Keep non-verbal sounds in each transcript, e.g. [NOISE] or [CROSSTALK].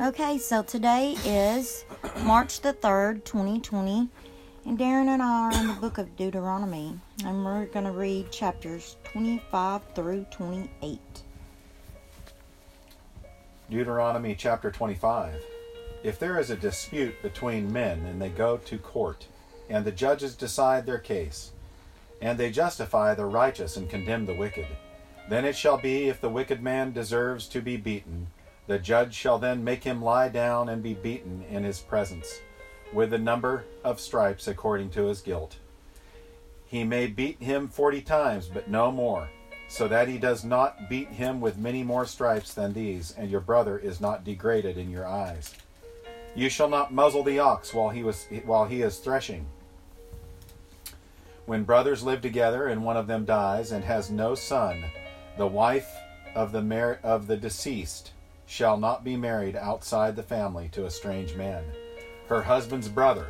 Okay, so today is March the 3rd, 2020, and Darren and I are in the book of Deuteronomy, and we're going to read chapters 25 through 28. Deuteronomy chapter 25. If there is a dispute between men and they go to court, and the judges decide their case, and they justify the righteous and condemn the wicked, then it shall be if the wicked man deserves to be beaten, the judge shall then make him lie down and be beaten in his presence, with the number of stripes according to his guilt. He may beat him forty times, but no more, so that he does not beat him with many more stripes than these, and your brother is not degraded in your eyes. You shall not muzzle the ox while he was while he is threshing. When brothers live together and one of them dies and has no son, the wife of the mar- of the deceased shall not be married outside the family to a strange man. Her husband's brother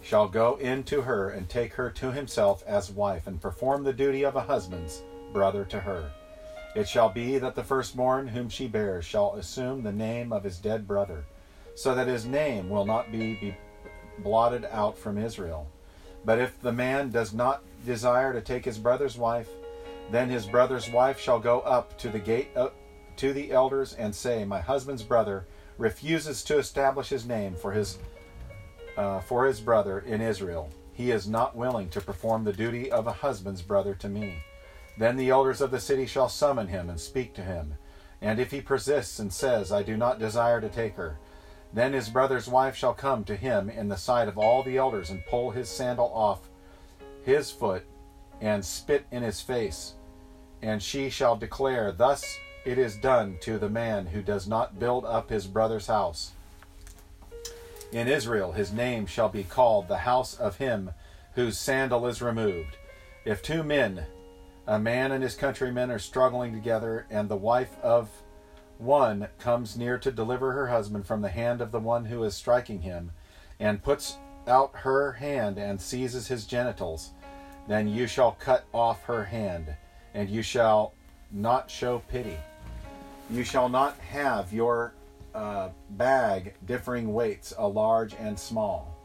shall go in to her and take her to himself as wife and perform the duty of a husband's brother to her. It shall be that the firstborn whom she bears shall assume the name of his dead brother, so that his name will not be, be blotted out from Israel. But if the man does not desire to take his brother's wife, then his brother's wife shall go up to the gate to the elders and say, My husband's brother refuses to establish his name for his uh, for his brother in Israel. He is not willing to perform the duty of a husband's brother to me. Then the elders of the city shall summon him and speak to him. And if he persists and says, I do not desire to take her, then his brother's wife shall come to him in the sight of all the elders and pull his sandal off his foot and spit in his face. And she shall declare, Thus it is done to the man who does not build up his brother's house. In Israel his name shall be called the house of him whose sandal is removed. If two men, a man and his countrymen, are struggling together, and the wife of one comes near to deliver her husband from the hand of the one who is striking him, and puts out her hand and seizes his genitals, then you shall cut off her hand, and you shall not show pity. You shall not have your uh, bag differing weights, a large and small.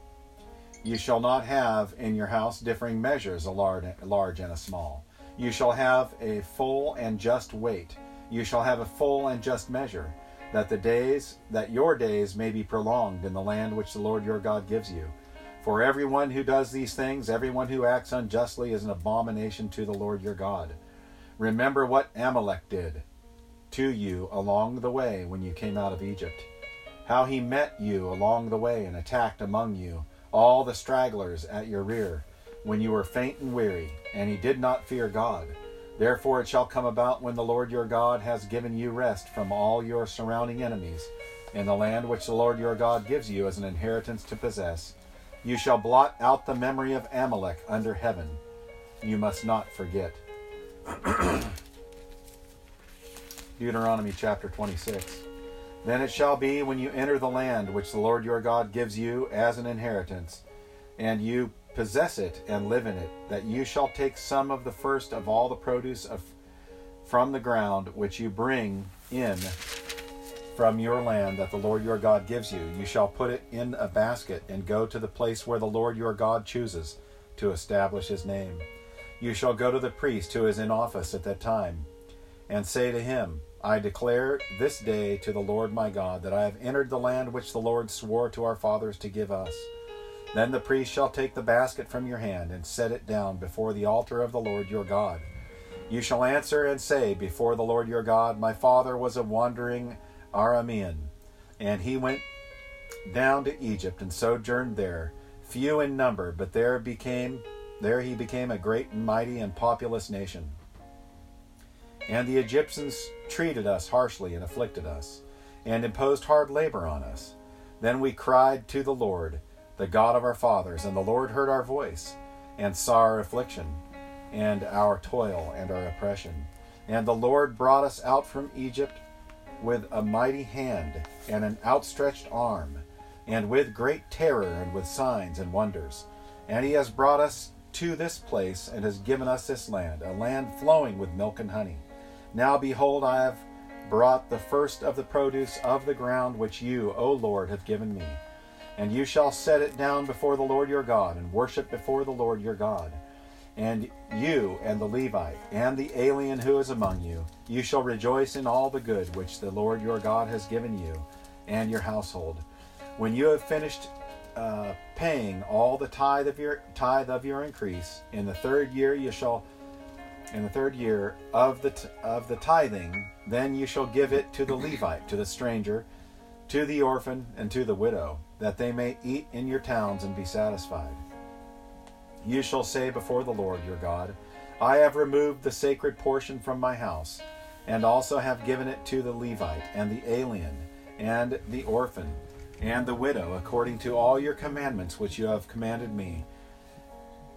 You shall not have in your house differing measures, a large, large and a small. You shall have a full and just weight. You shall have a full and just measure, that the days that your days may be prolonged in the land which the Lord your God gives you. For everyone who does these things, everyone who acts unjustly, is an abomination to the Lord your God. Remember what Amalek did to you along the way when you came out of Egypt, how he met you along the way and attacked among you all the stragglers at your rear when you were faint and weary, and he did not fear God. Therefore it shall come about when the Lord your God has given you rest from all your surrounding enemies, in the land which the Lord your God gives you as an inheritance to possess, you shall blot out the memory of Amalek under heaven. You must not forget. [CLEARS THROAT] Deuteronomy chapter 26. Then it shall be when you enter the land which the Lord your God gives you as an inheritance, and you possess it and live in it, that you shall take some of the first of all the produce of, from the ground which you bring in from your land that the Lord your God gives you. You shall put it in a basket and go to the place where the Lord your God chooses to establish his name. You shall go to the priest who is in office at that time and say to him, I declare this day to the Lord my God that I have entered the land which the Lord swore to our fathers to give us. Then the priest shall take the basket from your hand and set it down before the altar of the Lord your God. You shall answer and say before the Lord your God, My father was a wandering Aramean, and he went down to Egypt and sojourned there, few in number, but there became there he became a great and mighty and populous nation. And the Egyptians treated us harshly and afflicted us, and imposed hard labor on us. Then we cried to the Lord, the God of our fathers, and the Lord heard our voice, and saw our affliction, and our toil, and our oppression. And the Lord brought us out from Egypt with a mighty hand and an outstretched arm, and with great terror and with signs and wonders. And he has brought us to this place and has given us this land, a land flowing with milk and honey. Now behold, I have brought the first of the produce of the ground which you, O Lord, have given me. And you shall set it down before the Lord your God, and worship before the Lord your God. And you and the Levite and the alien who is among you, you shall rejoice in all the good which the Lord your God has given you and your household. When you have finished uh, paying all the tithe of your tithe of your increase, in the third year you shall, in the third year of the t- of the tithing, then you shall give it to the Levite, to the stranger, to the orphan, and to the widow, that they may eat in your towns and be satisfied. You shall say before the Lord your God, I have removed the sacred portion from my house, and also have given it to the Levite, and the alien, and the orphan, and the widow, according to all your commandments which you have commanded me.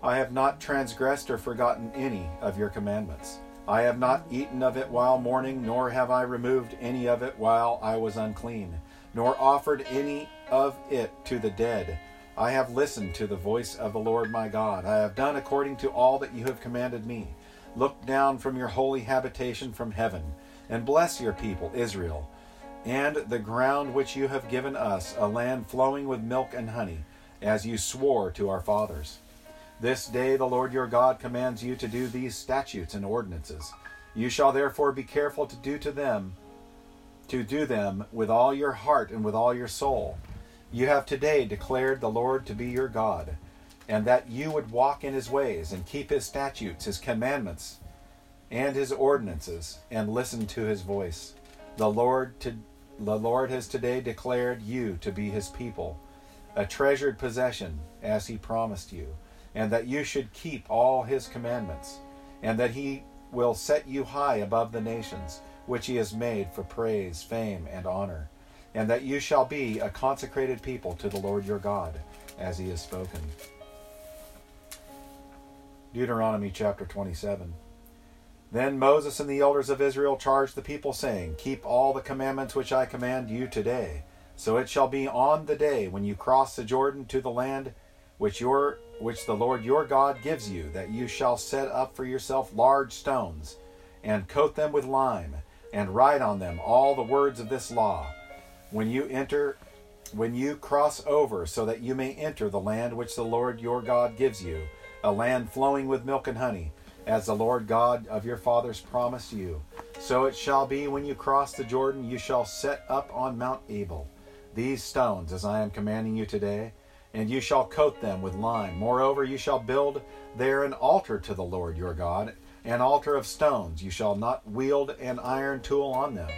I have not transgressed or forgotten any of your commandments. I have not eaten of it while mourning, nor have I removed any of it while I was unclean, nor offered any of it to the dead I have listened to the voice of the Lord my God. I have done according to all that you have commanded me. Look down from your holy habitation from heaven, and bless your people, Israel, and the ground which you have given us, a land flowing with milk and honey, as you swore to our fathers. This day the Lord your God commands you to do these statutes and ordinances. You shall therefore be careful to do to them, to do them with all your heart and with all your soul you have today declared the Lord to be your God, and that you would walk in his ways and keep his statutes, his commandments, and his ordinances, and listen to his voice. The Lord to, the Lord has today declared you to be his people, a treasured possession, as he promised you, and that you should keep all his commandments, and that he will set you high above the nations, which he has made for praise, fame, and honor and that you shall be a consecrated people to the Lord your God, as he has spoken. Deuteronomy chapter 27. Then Moses and the elders of Israel charged the people, saying, Keep all the commandments which I command you today. So it shall be on the day when you cross the Jordan to the land which your which the Lord your God gives you, that you shall set up for yourself large stones, and coat them with lime, and write on them all the words of this law when you enter when you cross over so that you may enter the land which the Lord your God gives you, a land flowing with milk and honey, as the Lord God of your fathers promised you. So it shall be when you cross the Jordan, you shall set up on Mount Ebal these stones, as I am commanding you today, and you shall coat them with lime. Moreover, you shall build there an altar to the Lord your God, an altar of stones. You shall not wield an iron tool on them.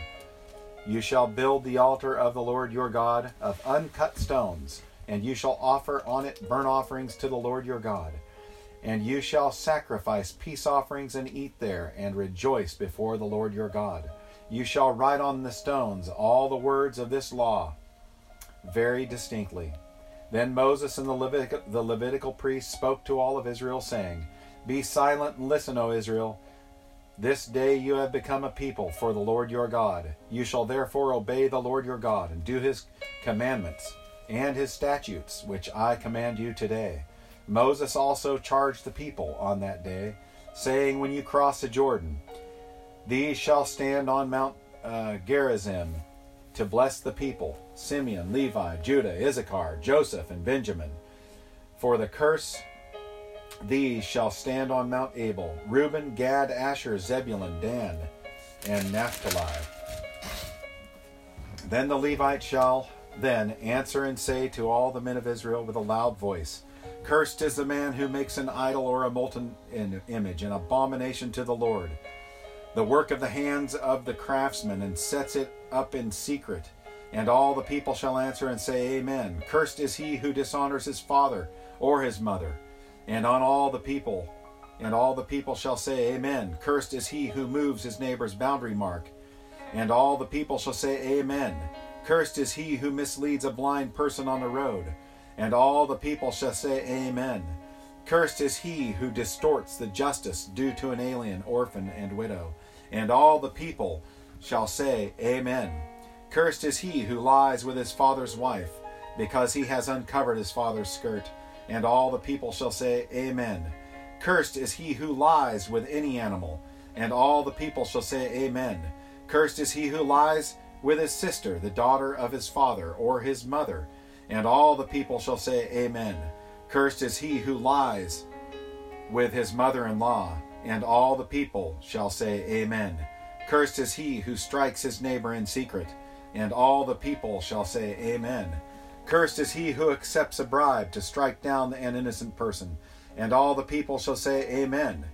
You shall build the altar of the Lord your God of uncut stones, and you shall offer on it burnt offerings to the Lord your God. And you shall sacrifice peace offerings and eat there, and rejoice before the Lord your God. You shall write on the stones all the words of this law very distinctly. Then Moses and the, the Levitical priests spoke to all of Israel, saying, Be silent and listen, O Israel. This day you have become a people for the Lord your God. You shall therefore obey the Lord your God and do his commandments and his statutes, which I command you today. Moses also charged the people on that day, saying, When you cross the Jordan, these shall stand on Mount uh, Gerizim to bless the people Simeon, Levi, Judah, Issachar, Joseph, and Benjamin. For the curse these shall stand on Mount Ebal Reuben, Gad, Asher, Zebulun, Dan, and Naphtali. Then the Levite shall then answer and say to all the men of Israel with a loud voice Cursed is the man who makes an idol or a molten image, an abomination to the Lord, the work of the hands of the craftsman, and sets it up in secret. And all the people shall answer and say, Amen. Cursed is he who dishonors his father or his mother and on all the people. And all the people shall say, Amen. Cursed is he who moves his neighbor's boundary mark. And all the people shall say, Amen. Cursed is he who misleads a blind person on the road. And all the people shall say, Amen. Cursed is he who distorts the justice due to an alien, orphan, and widow. And all the people shall say, Amen. Cursed is he who lies with his father's wife, because he has uncovered his father's skirt. And all the people shall say, Amen. Cursed is he who lies with any animal. And all the people shall say, Amen. Cursed is he who lies with his sister, the daughter of his father, or his mother. And all the people shall say, Amen. Cursed is he who lies with his mother in law. And all the people shall say, Amen. Cursed is he who strikes his neighbor in secret. And all the people shall say, Amen. Cursed is he who accepts a bribe to strike down an innocent person. And all the people shall say, Amen.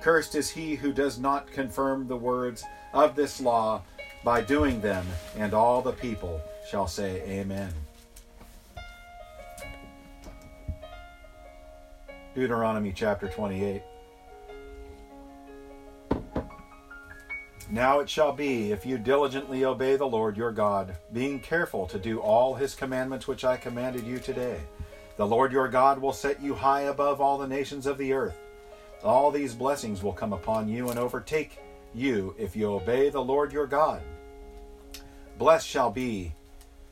Cursed is he who does not confirm the words of this law by doing them. And all the people shall say, Amen. Deuteronomy chapter 28. Now it shall be, if you diligently obey the Lord your God, being careful to do all his commandments which I commanded you today, the Lord your God will set you high above all the nations of the earth. All these blessings will come upon you and overtake you if you obey the Lord your God. Blessed shall be,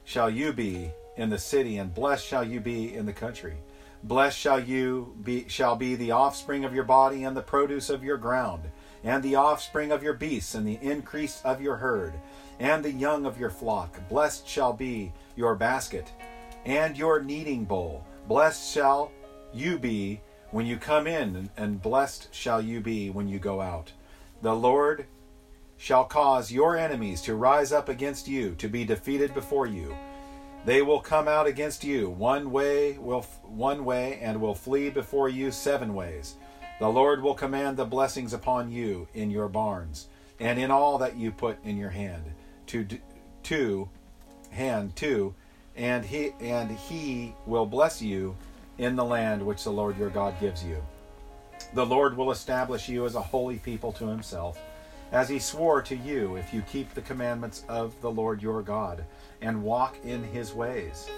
shall you be in the city, and blessed shall you be in the country. Blessed shall you be shall be the offspring of your body and the produce of your ground and the offspring of your beasts, and the increase of your herd, and the young of your flock. Blessed shall be your basket and your kneading bowl. Blessed shall you be when you come in, and blessed shall you be when you go out. The Lord shall cause your enemies to rise up against you, to be defeated before you. They will come out against you one way will one way and will flee before you seven ways. The Lord will command the blessings upon you in your barns and in all that you put in your hand to to hand to and he and he will bless you in the land which the Lord your God gives you. The Lord will establish you as a holy people to himself, as he swore to you if you keep the commandments of the Lord your God and walk in his ways.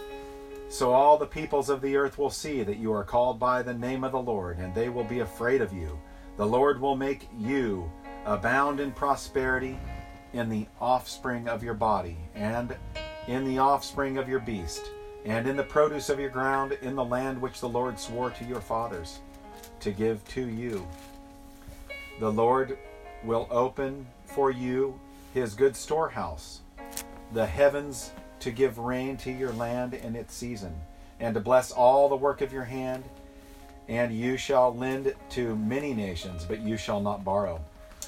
So all the peoples of the earth will see that you are called by the name of the Lord, and they will be afraid of you. The Lord will make you abound in prosperity in the offspring of your body, and in the offspring of your beast, and in the produce of your ground, in the land which the Lord swore to your fathers to give to you. The Lord will open for you his good storehouse, the heavens to give rain to your land in its season, and to bless all the work of your hand. And you shall lend to many nations, but you shall not borrow.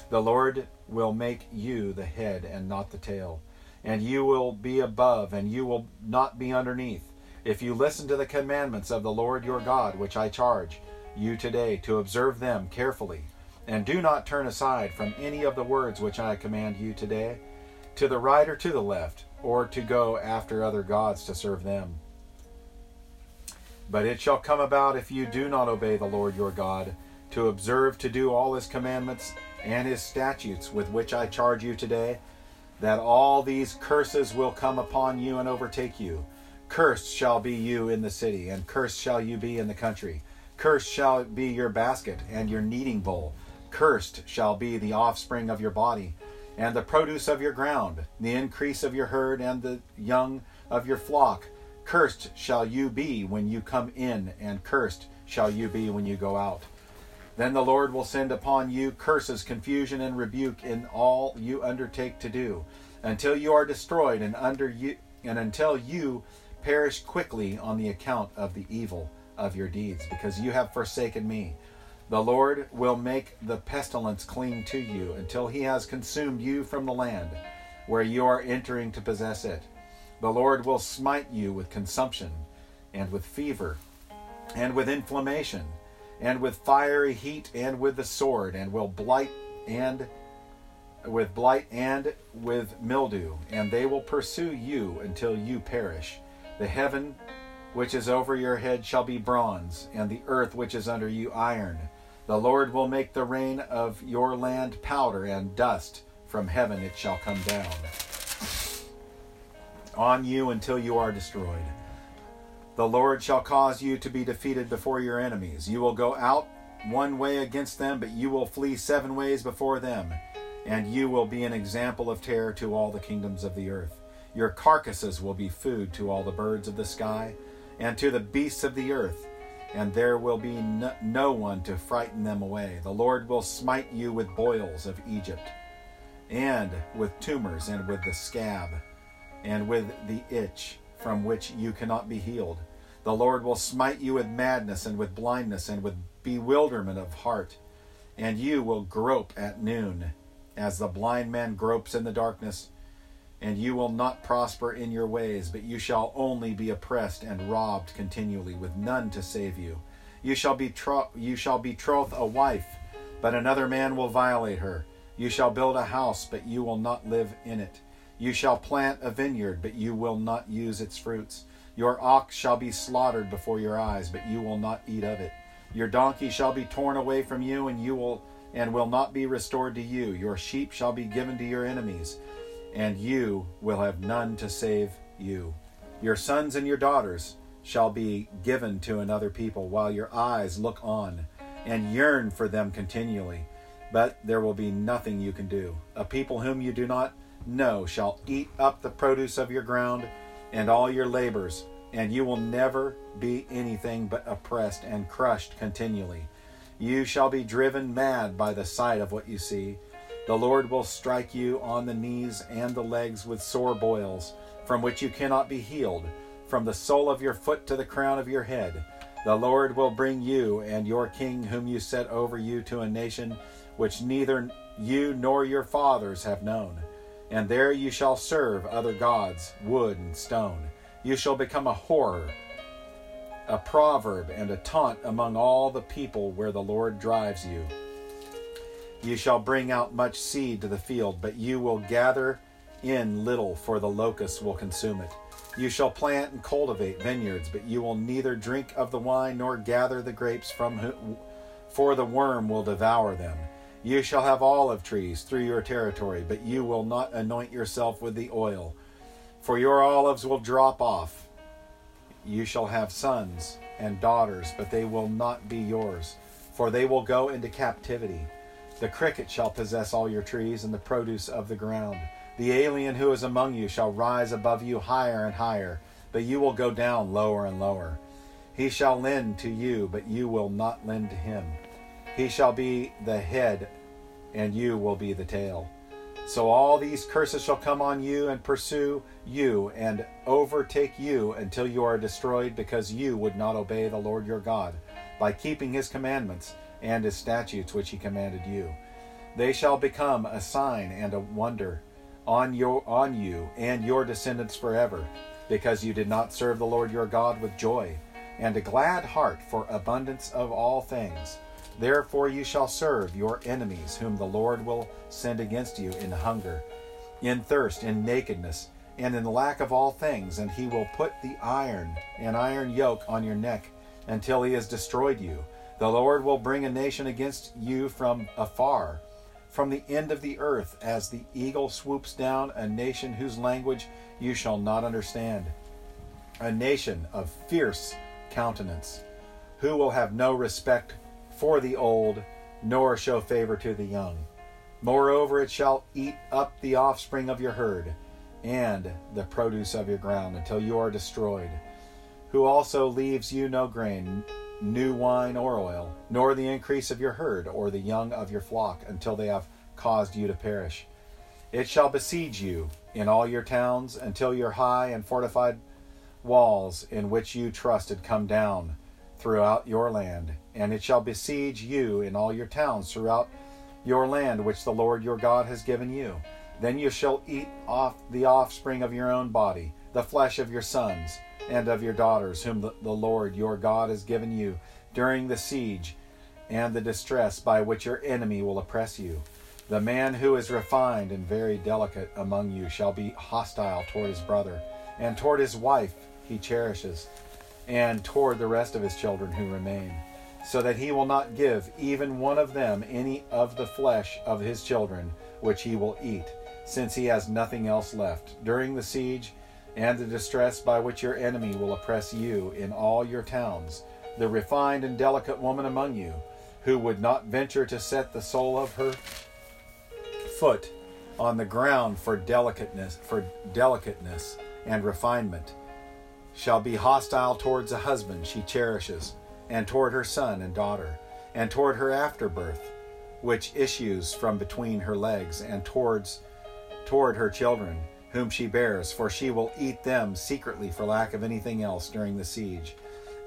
The Lord will make you the head and not the tail, and you will be above, and you will not be underneath. If you listen to the commandments of the Lord your God, which I charge you today to observe them carefully, and do not turn aside from any of the words which I command you today, to the right or to the left or to go after other gods to serve them. But it shall come about if you do not obey the Lord your God, to observe to do all his commandments and his statutes with which I charge you today, that all these curses will come upon you and overtake you. Cursed shall be you in the city, and cursed shall you be in the country. Cursed shall be your basket and your kneading bowl. Cursed shall be the offspring of your body and the produce of your ground, the increase of your herd, and the young of your flock. Cursed shall you be when you come in, and cursed shall you be when you go out. Then the Lord will send upon you curses, confusion, and rebuke in all you undertake to do, until you are destroyed, and under you, and until you perish quickly on the account of the evil of your deeds, because you have forsaken me. The Lord will make the pestilence cling to you until he has consumed you from the land where you are entering to possess it. The Lord will smite you with consumption and with fever and with inflammation and with fiery heat and with the sword and will blight and with blight and with mildew and they will pursue you until you perish. The heaven which is over your head shall be bronze and the earth which is under you iron the Lord will make the rain of your land powder and dust. From heaven it shall come down on you until you are destroyed. The Lord shall cause you to be defeated before your enemies. You will go out one way against them, but you will flee seven ways before them, and you will be an example of terror to all the kingdoms of the earth. Your carcasses will be food to all the birds of the sky and to the beasts of the earth and there will be no, one to frighten them away. The Lord will smite you with boils of Egypt. and with tumors, and with the scab, and with the itch, from which you cannot be healed. The Lord will smite you with madness, and with blindness, and with bewilderment of heart, and you will grope at noon, as the blind man gropes in the darkness. And you will not prosper in your ways, but you shall only be oppressed and robbed continually, with none to save you. You shall betro- you shall betroth a wife, but another man will violate her. You shall build a house, but you will not live in it. You shall plant a vineyard, but you will not use its fruits. Your ox shall be slaughtered before your eyes, but you will not eat of it. Your donkey shall be torn away from you, and you will and will not be restored to you. Your sheep shall be given to your enemies, and you will have none to save you. Your sons and your daughters shall be given to another people, while your eyes look on and yearn for them continually but there will be nothing you can do. A people whom you do not know shall eat up the produce of your ground and all your labors, and you will never be anything but oppressed and crushed continually. You shall be driven mad by the sight of what you see. The Lord will strike you on the knees and the legs with sore boils, from which you cannot be healed, from the sole of your foot to the crown of your head. The Lord will bring you and your king, whom you set over you, to a nation which neither you nor your fathers have known. And there you shall serve other gods, wood and stone. You shall become a horror, a proverb, and a taunt among all the people where the Lord drives you. You shall bring out much seed to the field, but you will gather in little, for the locusts will consume it. You shall plant and cultivate vineyards, but you will neither drink of the wine nor gather the grapes from for the worm will devour them. You shall have olive trees through your territory, but you will not anoint yourself with the oil, for your olives will drop off. You shall have sons and daughters, but they will not be yours, for they will go into captivity. The cricket shall possess all your trees and the produce of the ground. The alien who is among you shall rise above you higher and higher, but you will go down lower and lower. He shall lend to you, but you will not lend to him. He shall be the head, and you will be the tail. So all these curses shall come on you and pursue you and overtake you until you are destroyed because you would not obey the Lord your God by keeping his commandments and his statutes which he commanded you. They shall become a sign and a wonder on your on you and your descendants forever, because you did not serve the Lord your God with joy and a glad heart for abundance of all things Therefore you shall serve your enemies, whom the Lord will send against you in hunger, in thirst, in nakedness, and in lack of all things, and he will put the iron, an iron yoke on your neck, until he has destroyed you. The Lord will bring a nation against you from afar, from the end of the earth, as the eagle swoops down, a nation whose language you shall not understand, a nation of fierce countenance, who will have no respect for the old, nor show favor to the young. Moreover, it shall eat up the offspring of your herd and the produce of your ground until you are destroyed. Who also leaves you no grain, new wine or oil, nor the increase of your herd or the young of your flock until they have caused you to perish. It shall besiege you in all your towns until your high and fortified walls in which you trusted come down throughout your land, and it shall besiege you in all your towns throughout your land which the Lord your God has given you. Then you shall eat off the offspring of your own body, the flesh of your sons and of your daughters, whom the, Lord your God has given you during the siege and the distress by which your enemy will oppress you. The man who is refined and very delicate among you shall be hostile toward his brother, and toward his wife he cherishes and toward the rest of his children who remain, so that he will not give even one of them any of the flesh of his children which he will eat, since he has nothing else left. During the siege and the distress by which your enemy will oppress you in all your towns, the refined and delicate woman among you, who would not venture to set the sole of her foot on the ground for delicateness for delicateness and refinement shall be hostile towards a husband she cherishes, and toward her son and daughter, and toward her afterbirth, which issues from between her legs, and towards toward her children, whom she bears, for she will eat them secretly for lack of anything else during the siege,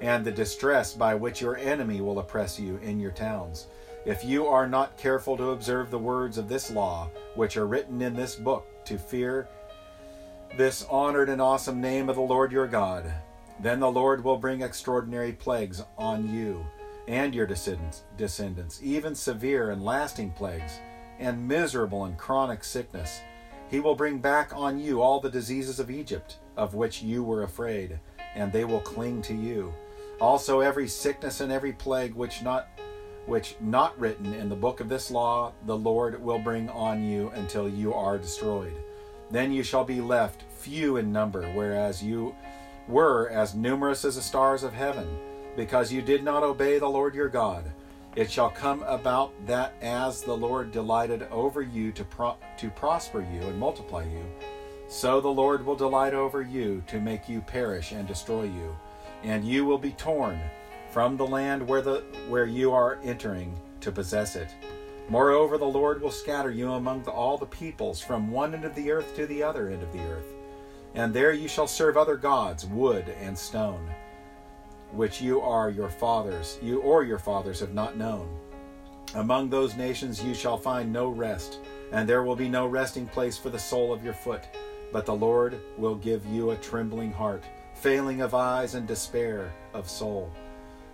and the distress by which your enemy will oppress you in your towns. If you are not careful to observe the words of this law, which are written in this book, to fear this honored and awesome name of the Lord your God, then the Lord will bring extraordinary plagues on you and your descendants, even severe and lasting plagues, and miserable and chronic sickness. He will bring back on you all the diseases of Egypt, of which you were afraid, and they will cling to you. Also every sickness and every plague which not which not written in the book of this law the Lord will bring on you until you are destroyed. Then you shall be left few in number, whereas you were as numerous as the stars of heaven, because you did not obey the Lord your God. It shall come about that as the Lord delighted over you to, pro- to prosper you and multiply you, so the Lord will delight over you to make you perish and destroy you, and you will be torn from the land where, the, where you are entering to possess it. Moreover, the Lord will scatter you among the, all the peoples from one end of the earth to the other end of the earth. And there you shall serve other gods, wood and stone, which you are your fathers, you or your fathers have not known. Among those nations you shall find no rest, and there will be no resting place for the sole of your foot. But the Lord will give you a trembling heart, failing of eyes, and despair of soul.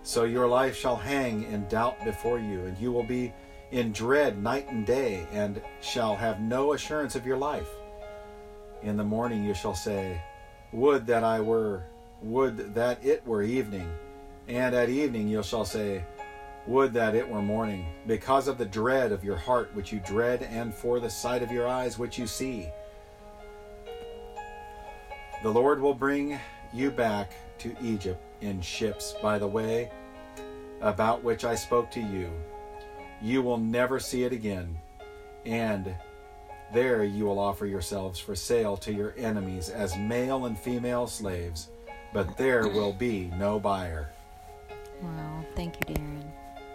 So your life shall hang in doubt before you, and you will be in dread night and day, and shall have no assurance of your life. In the morning you shall say, Would that I were, would that it were evening. And at evening you shall say, Would that it were morning, because of the dread of your heart which you dread, and for the sight of your eyes which you see. The Lord will bring you back to Egypt in ships by the way about which I spoke to you. You will never see it again, and there you will offer yourselves for sale to your enemies as male and female slaves, but there will be no buyer. Wow. Thank you, Darren.